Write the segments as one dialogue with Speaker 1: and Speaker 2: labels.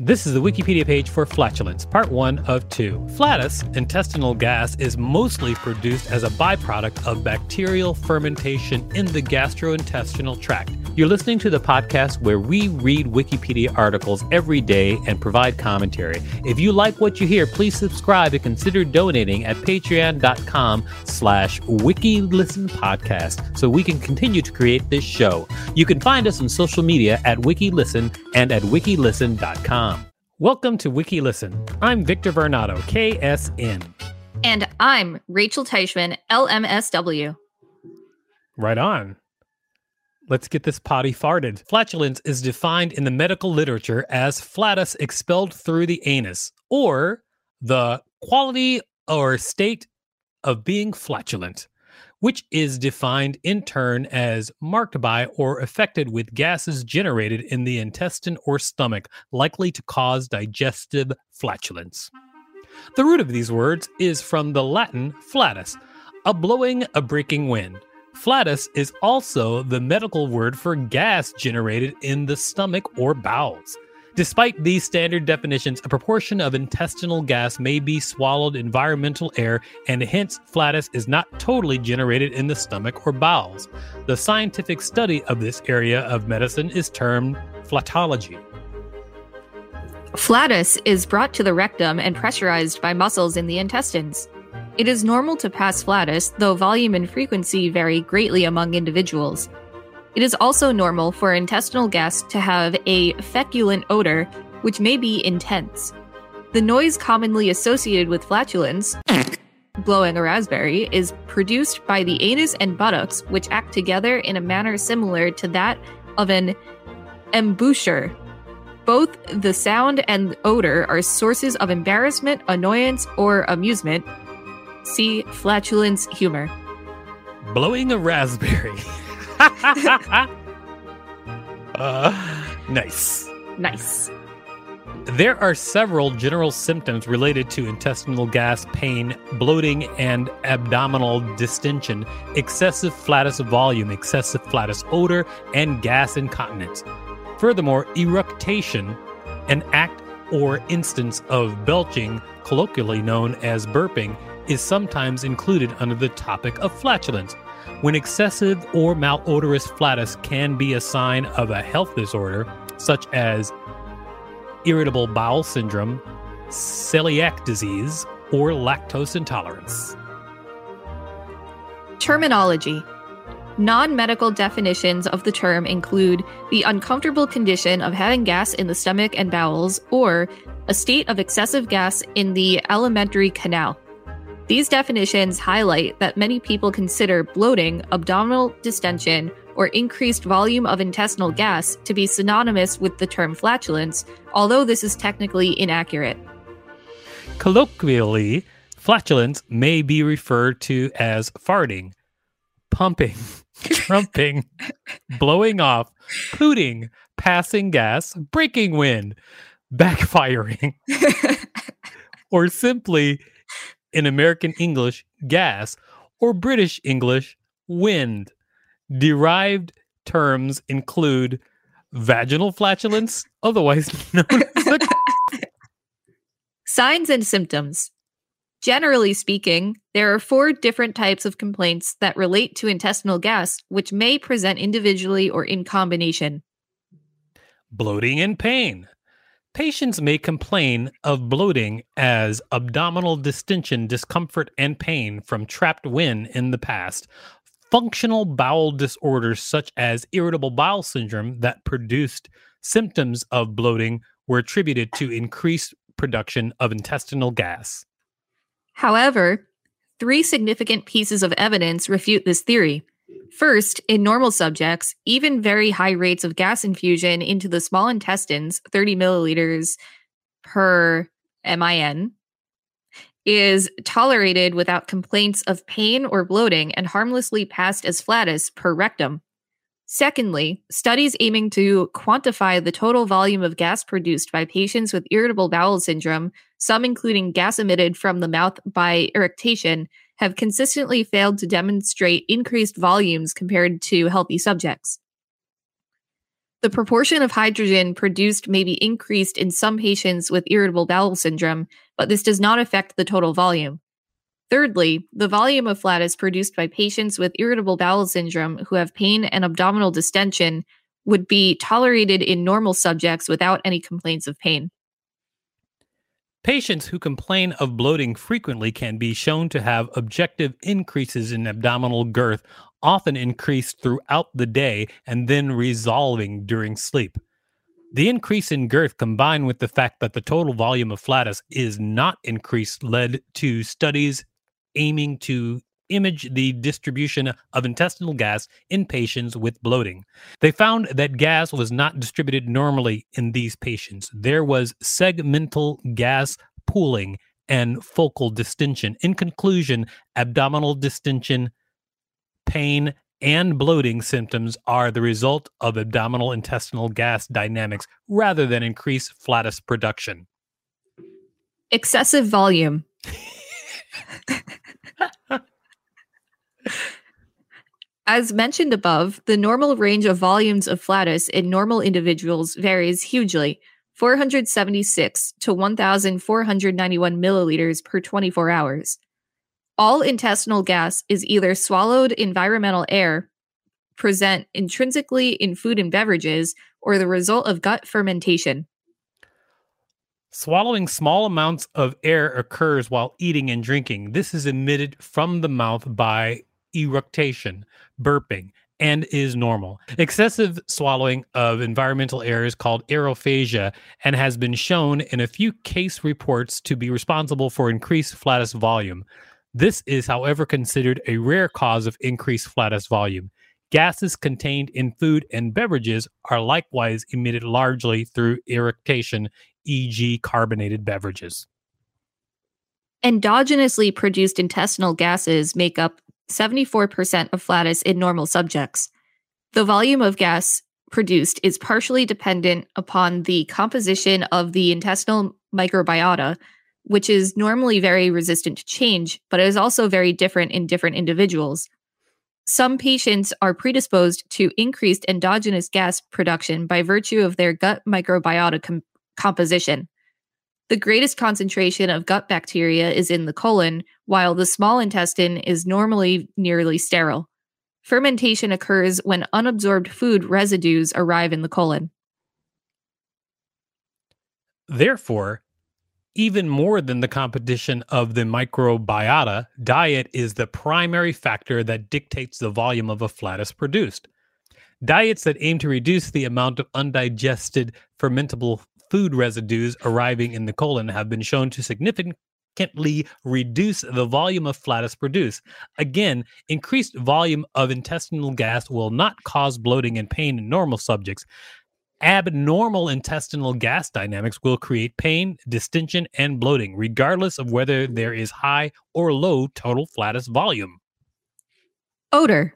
Speaker 1: This is the Wikipedia page for flatulence, part one of two. Flatus, intestinal gas, is mostly produced as a byproduct of bacterial fermentation in the gastrointestinal tract. You're listening to the podcast where we read Wikipedia articles every day and provide commentary. If you like what you hear, please subscribe and consider donating at patreon.com slash wikilistenpodcast so we can continue to create this show. You can find us on social media at wikilisten and at wikilisten.com. Welcome to WikiListen. I'm Victor Varnado, KSN.
Speaker 2: And I'm Rachel Teichman, LMSW.
Speaker 1: Right on. Let's get this potty farted. Flatulence is defined in the medical literature as flatus expelled through the anus, or the quality or state of being flatulent which is defined in turn as marked by or affected with gases generated in the intestine or stomach, likely to cause digestive flatulence. The root of these words is from the Latin flatus, a blowing, a breaking wind. Flatus is also the medical word for gas generated in the stomach or bowels. Despite these standard definitions, a proportion of intestinal gas may be swallowed environmental air, and hence flatus is not totally generated in the stomach or bowels. The scientific study of this area of medicine is termed flatology.
Speaker 2: Flatus is brought to the rectum and pressurized by muscles in the intestines. It is normal to pass flatus, though volume and frequency vary greatly among individuals. It is also normal for intestinal gas to have a feculent odor, which may be intense. The noise commonly associated with flatulence, blowing a raspberry, is produced by the anus and buttocks, which act together in a manner similar to that of an embouchure. Both the sound and odor are sources of embarrassment, annoyance, or amusement. See flatulence humor.
Speaker 1: Blowing a raspberry. uh, nice.
Speaker 2: Nice.
Speaker 1: There are several general symptoms related to intestinal gas, pain, bloating, and abdominal distension, excessive flatus volume, excessive flatus odor, and gas incontinence. Furthermore, eructation, an act or instance of belching, colloquially known as burping, is sometimes included under the topic of flatulence. When excessive or malodorous flatus can be a sign of a health disorder, such as irritable bowel syndrome, celiac disease, or lactose intolerance.
Speaker 2: Terminology Non medical definitions of the term include the uncomfortable condition of having gas in the stomach and bowels, or a state of excessive gas in the alimentary canal. These definitions highlight that many people consider bloating, abdominal distension, or increased volume of intestinal gas to be synonymous with the term flatulence, although this is technically inaccurate.
Speaker 1: Colloquially, flatulence may be referred to as farting, pumping, trumping, blowing off, hooting, passing gas, breaking wind, backfiring, or simply in American English, gas, or British English, wind. Derived terms include vaginal flatulence, otherwise known as a
Speaker 2: Signs and symptoms. Generally speaking, there are four different types of complaints that relate to intestinal gas, which may present individually or in combination.
Speaker 1: bloating and pain. Patients may complain of bloating as abdominal distension, discomfort, and pain from trapped wind in the past. Functional bowel disorders such as irritable bowel syndrome that produced symptoms of bloating were attributed to increased production of intestinal gas.
Speaker 2: However, three significant pieces of evidence refute this theory. First, in normal subjects, even very high rates of gas infusion into the small intestines, 30 milliliters per MIN, is tolerated without complaints of pain or bloating and harmlessly passed as flatus per rectum. Secondly, studies aiming to quantify the total volume of gas produced by patients with irritable bowel syndrome, some including gas emitted from the mouth by eructation, have consistently failed to demonstrate increased volumes compared to healthy subjects. The proportion of hydrogen produced may be increased in some patients with irritable bowel syndrome, but this does not affect the total volume. Thirdly, the volume of flatus produced by patients with irritable bowel syndrome who have pain and abdominal distension would be tolerated in normal subjects without any complaints of pain.
Speaker 1: Patients who complain of bloating frequently can be shown to have objective increases in abdominal girth often increased throughout the day and then resolving during sleep. The increase in girth combined with the fact that the total volume of flatus is not increased led to studies aiming to image the distribution of intestinal gas in patients with bloating. They found that gas was not distributed normally in these patients. There was segmental gas pooling and focal distension. In conclusion, abdominal distension pain, and bloating symptoms are the result of abdominal intestinal gas dynamics rather than increased flatus production.
Speaker 2: Excessive volume. As mentioned above, the normal range of volumes of flatus in normal individuals varies hugely 476 to 1,491 milliliters per 24 hours. All intestinal gas is either swallowed environmental air, present intrinsically in food and beverages, or the result of gut fermentation.
Speaker 1: Swallowing small amounts of air occurs while eating and drinking. This is emitted from the mouth by eructation, burping, and is normal. Excessive swallowing of environmental air is called aerophagia and has been shown in a few case reports to be responsible for increased flatus volume. This is, however, considered a rare cause of increased flatus volume. Gases contained in food and beverages are likewise emitted largely through eructation, e.g., carbonated beverages.
Speaker 2: Endogenously produced intestinal gases make up 74% of flatus in normal subjects. The volume of gas produced is partially dependent upon the composition of the intestinal microbiota, which is normally very resistant to change, but is also very different in different individuals. Some patients are predisposed to increased endogenous gas production by virtue of their gut microbiota com- composition. The greatest concentration of gut bacteria is in the colon, while the small intestine is normally nearly sterile. Fermentation occurs when unabsorbed food residues arrive in the colon.
Speaker 1: Therefore, even more than the competition of the microbiota, diet is the primary factor that dictates the volume of a flatus produced. Diets that aim to reduce the amount of undigested fermentable food residues arriving in the colon have been shown to significantly reduce the volume of flatus produced. Again, increased volume of intestinal gas will not cause bloating and pain in normal subjects abnormal intestinal gas dynamics will create pain, distension, and bloating, regardless of whether there is high or low total flatus volume.
Speaker 2: Odor.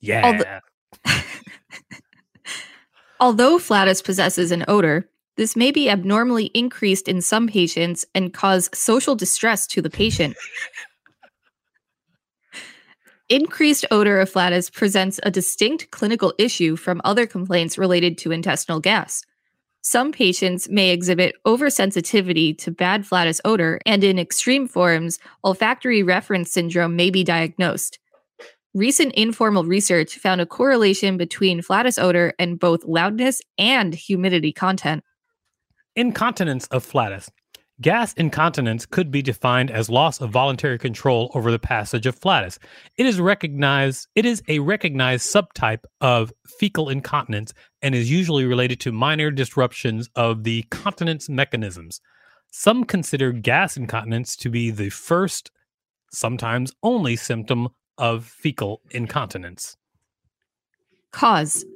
Speaker 1: Yeah.
Speaker 2: Although, Although flatus possesses an odor, this may be abnormally increased in some patients and cause social distress to the patient. Increased odor of flatus presents a distinct clinical issue from other complaints related to intestinal gas. Some patients may exhibit oversensitivity to bad flatus odor, and in extreme forms, olfactory reference syndrome may be diagnosed. Recent informal research found a correlation between flatus odor and both loudness and humidity content.
Speaker 1: Incontinence of flatus. Gas incontinence could be defined as loss of voluntary control over the passage of flatus. It is recognized it is a recognized subtype of fecal incontinence and is usually related to minor disruptions of the continence mechanisms. Some consider gas incontinence to be the first, sometimes only symptom of fecal incontinence.
Speaker 2: Cause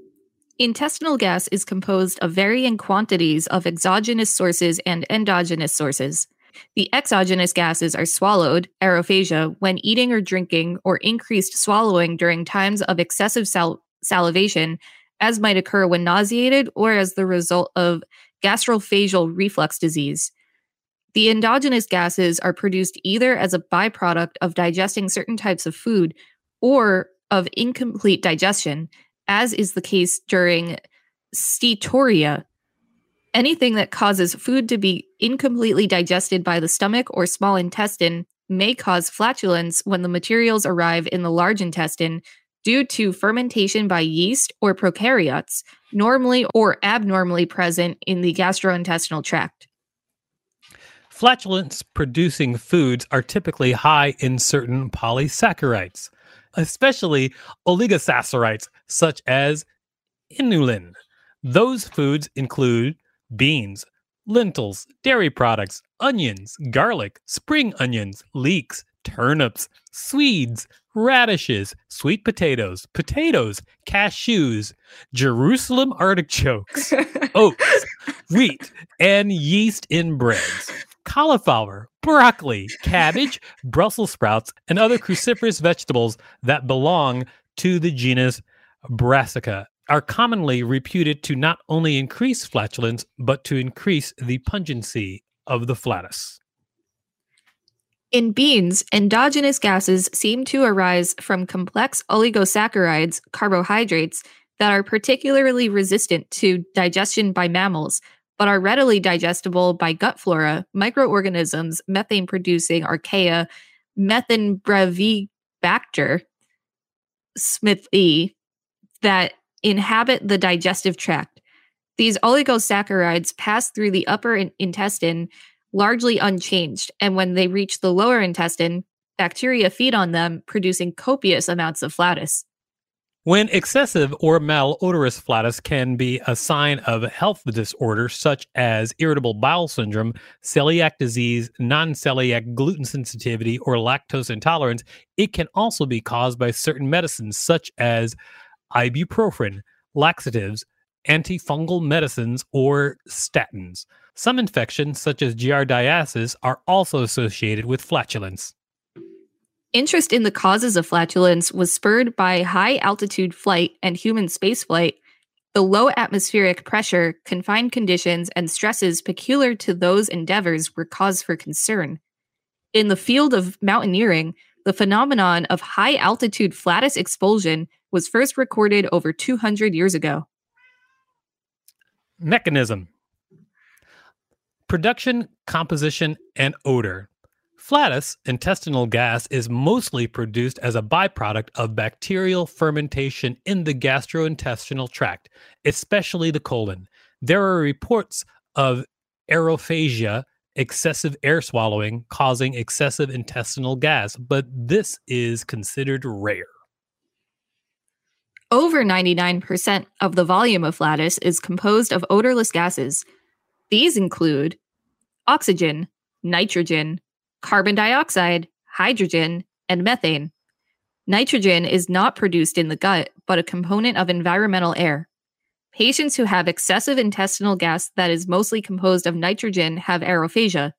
Speaker 2: Intestinal gas is composed of varying quantities of exogenous sources and endogenous sources. The exogenous gases are swallowed, aerophagia, when eating or drinking, or increased swallowing during times of excessive sal- salivation, as might occur when nauseated or as the result of gastroesophageal reflux disease. The endogenous gases are produced either as a byproduct of digesting certain types of food or of incomplete digestion, as is the case during steatorrhea. Anything that causes food to be incompletely digested by the stomach or small intestine may cause flatulence when the materials arrive in the large intestine due to fermentation by yeast or prokaryotes, normally or abnormally present in the gastrointestinal tract.
Speaker 1: Flatulence producing foods are typically high in certain polysaccharides, especially oligosaccharides such as inulin. Those foods include beans, lentils, dairy products, onions, garlic, spring onions, leeks, turnips, swedes, radishes, sweet potatoes, potatoes, cashews, Jerusalem artichokes, oats, wheat, and yeast in breads cauliflower, broccoli, cabbage, Brussels sprouts, and other cruciferous vegetables that belong to the genus Brassica are commonly reputed to not only increase flatulence, but to increase the pungency of the flatus.
Speaker 2: In beans, endogenous gases seem to arise from complex oligosaccharides, carbohydrates, that are particularly resistant to digestion by mammals, but are readily digestible by gut flora, microorganisms, methane producing archaea, Methanobrevibacter, smithii, that inhabit the digestive tract. These oligosaccharides pass through the upper in- intestine largely unchanged, and when they reach the lower intestine, bacteria feed on them, producing copious amounts of flatus.
Speaker 1: When excessive or malodorous flatus can be a sign of health disorder such as irritable bowel syndrome, celiac disease, non celiac gluten sensitivity, or lactose intolerance, it can also be caused by certain medicines such as ibuprofen, laxatives, antifungal medicines, or statins. Some infections, such as giardiasis, are also associated with flatulence.
Speaker 2: Interest in the causes of flatulence was spurred by high altitude flight and human spaceflight, the low atmospheric pressure, confined conditions, and stresses peculiar to those endeavors were cause for concern. In the field of mountaineering, the phenomenon of high altitude flatus expulsion was first recorded over 200 years ago.
Speaker 1: Mechanism Production, composition, and odor. Flatus, intestinal gas, is mostly produced as a byproduct of bacterial fermentation in the gastrointestinal tract, especially the colon. There are reports of aerophagia, excessive air swallowing, causing excessive intestinal gas, but this is considered rare.
Speaker 2: Over 99% of the volume of flatus is composed of odorless gases. These include oxygen, nitrogen, carbon dioxide, hydrogen, and methane. Nitrogen is not produced in the gut, but a component of environmental air. Patients who have excessive intestinal gas that is mostly composed of nitrogen have aerophagia.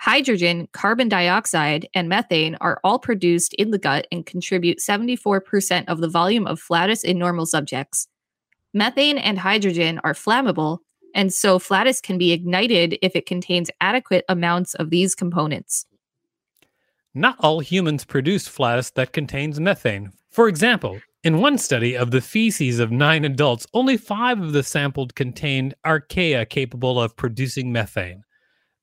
Speaker 2: Hydrogen, carbon dioxide, and methane are all produced in the gut and contribute 74% of the volume of flatus in normal subjects. Methane and hydrogen are flammable, and so flatus can be ignited if it contains adequate amounts of these components.
Speaker 1: Not all humans produce flatus that contains methane. For example, in one study of the feces of nine adults, only five of the sampled contained archaea capable of producing methane.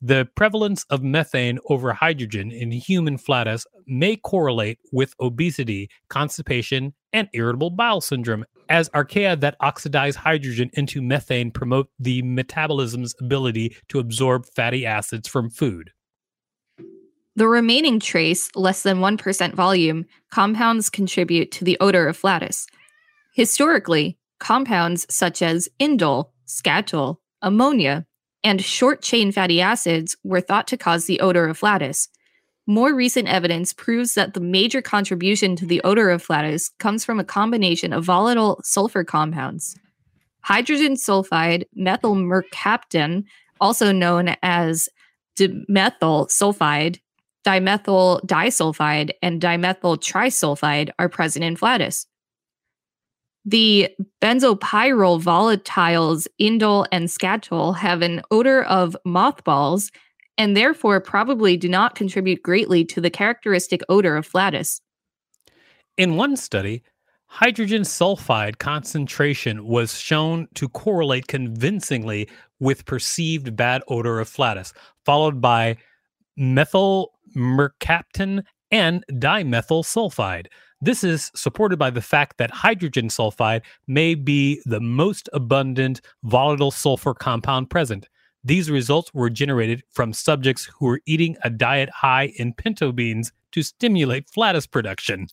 Speaker 1: The prevalence of methane over hydrogen in human flatus may correlate with obesity, constipation, and irritable bowel syndrome, as archaea that oxidize hydrogen into methane promote the metabolism's ability to absorb fatty acids from food.
Speaker 2: The remaining trace, less than 1% volume, compounds contribute to the odor of flatus. Historically, compounds such as indole, skatole, ammonia, and short chain fatty acids were thought to cause the odor of flatus. More recent evidence proves that the major contribution to the odor of flatus comes from a combination of volatile sulfur compounds. Hydrogen sulfide, methyl mercaptan, also known as dimethyl sulfide, dimethyl disulfide and dimethyl trisulfide are present in flatus. The benzopyrrole volatiles indole and skatole have an odor of mothballs and therefore probably do not contribute greatly to the characteristic odor of flatus.
Speaker 1: In one study, hydrogen sulfide concentration was shown to correlate convincingly with perceived bad odor of flatus, followed by methyl mercaptan and dimethyl sulfide. This is supported by the fact that hydrogen sulfide may be the most abundant volatile sulfur compound present. These results were generated from subjects who were eating a diet high in pinto beans to stimulate flatus production.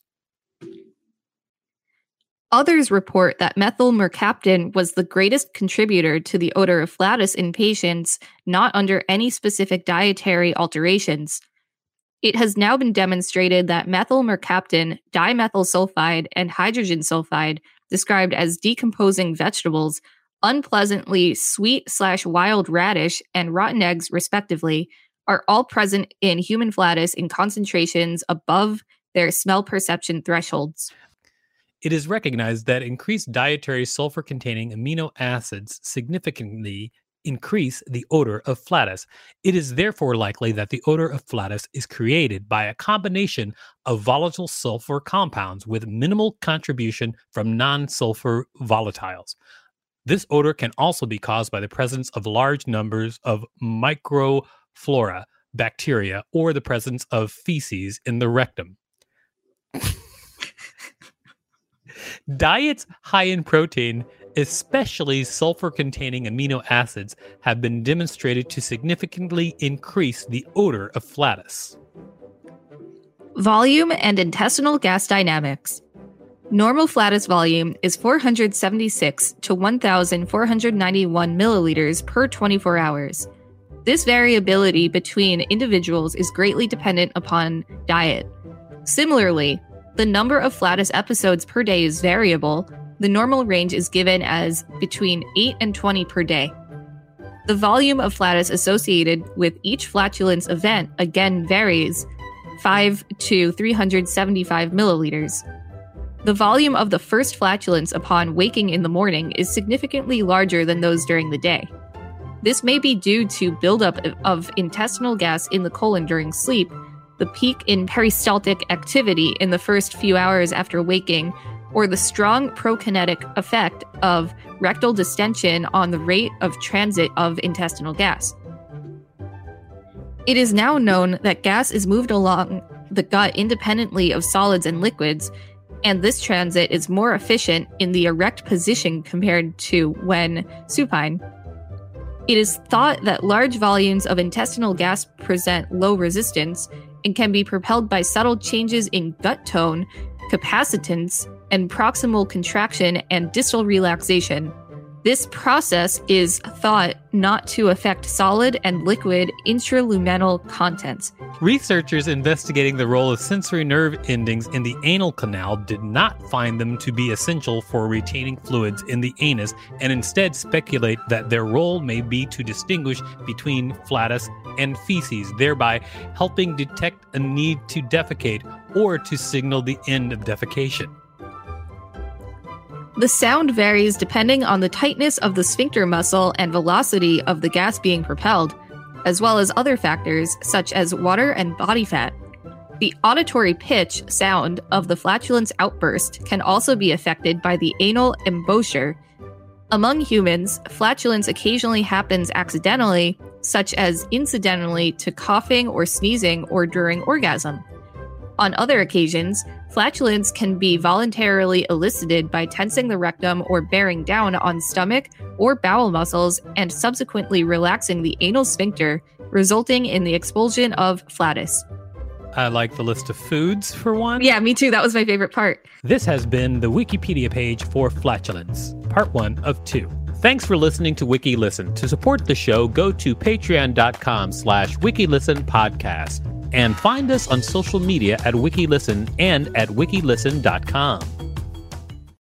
Speaker 2: Others report that methyl mercaptan was the greatest contributor to the odor of flatus in patients not under any specific dietary alterations. It has now been demonstrated that methyl mercaptan, dimethyl sulfide, and hydrogen sulfide, described as decomposing vegetables, unpleasantly sweet slash wild radish, and rotten eggs, respectively, are all present in human flatus in concentrations above their smell perception thresholds.
Speaker 1: It is recognized that increased dietary sulfur containing amino acids significantly increase the odor of flatus. It is therefore likely that the odor of flatus is created by a combination of volatile sulfur compounds with minimal contribution from non sulfur volatiles. This odor can also be caused by the presence of large numbers of microflora, bacteria, or the presence of feces in the rectum. Diets high in protein especially sulfur containing amino acids, have been demonstrated to significantly increase the odor of flatus.
Speaker 2: Volume and intestinal gas dynamics. Normal flatus volume is 476 to 1,491 milliliters per 24 hours. This variability between individuals is greatly dependent upon diet. Similarly, the number of flatus episodes per day is variable, the normal range is given as between 8 and 20 per day. The volume of flatus associated with each flatulence event again varies 5 to 375 milliliters. The volume of the first flatulence upon waking in the morning is significantly larger than those during the day. This may be due to buildup of intestinal gas in the colon during sleep, the peak in peristaltic activity in the first few hours after waking, or the strong prokinetic effect of rectal distension on the rate of transit of intestinal gas. It is now known that gas is moved along the gut independently of solids and liquids, and this transit is more efficient in the erect position compared to when supine. It is thought that large volumes of intestinal gas present low resistance and can be propelled by subtle changes in gut tone, capacitance, and proximal contraction and distal relaxation. This process is thought not to affect solid and liquid intraluminal contents.
Speaker 1: Researchers investigating the role of sensory nerve endings in the anal canal did not find them to be essential for retaining fluids in the anus and instead speculate that their role may be to distinguish between flatus and feces, thereby helping detect a need to defecate or to signal the end of defecation.
Speaker 2: The sound varies depending on the tightness of the sphincter muscle and velocity of the gas being propelled, as well as other factors such as water and body fat. The auditory pitch sound of the flatulence outburst can also be affected by the anal embouchure. Among humans, flatulence occasionally happens accidentally, such as incidentally to coughing or sneezing or during orgasm. On other occasions, Flatulence can be voluntarily elicited by tensing the rectum or bearing down on stomach or bowel muscles and subsequently relaxing the anal sphincter, resulting in the expulsion of flatus.
Speaker 1: I like the list of foods for one.
Speaker 2: Yeah, me too. That was my favorite part.
Speaker 1: This has been the Wikipedia page for flatulence, part one of two. Thanks for listening to WikiListen. To support the show, go to patreon.com slash WikiListen podcast and find us on social media at WikiListen and at wikilisten.com.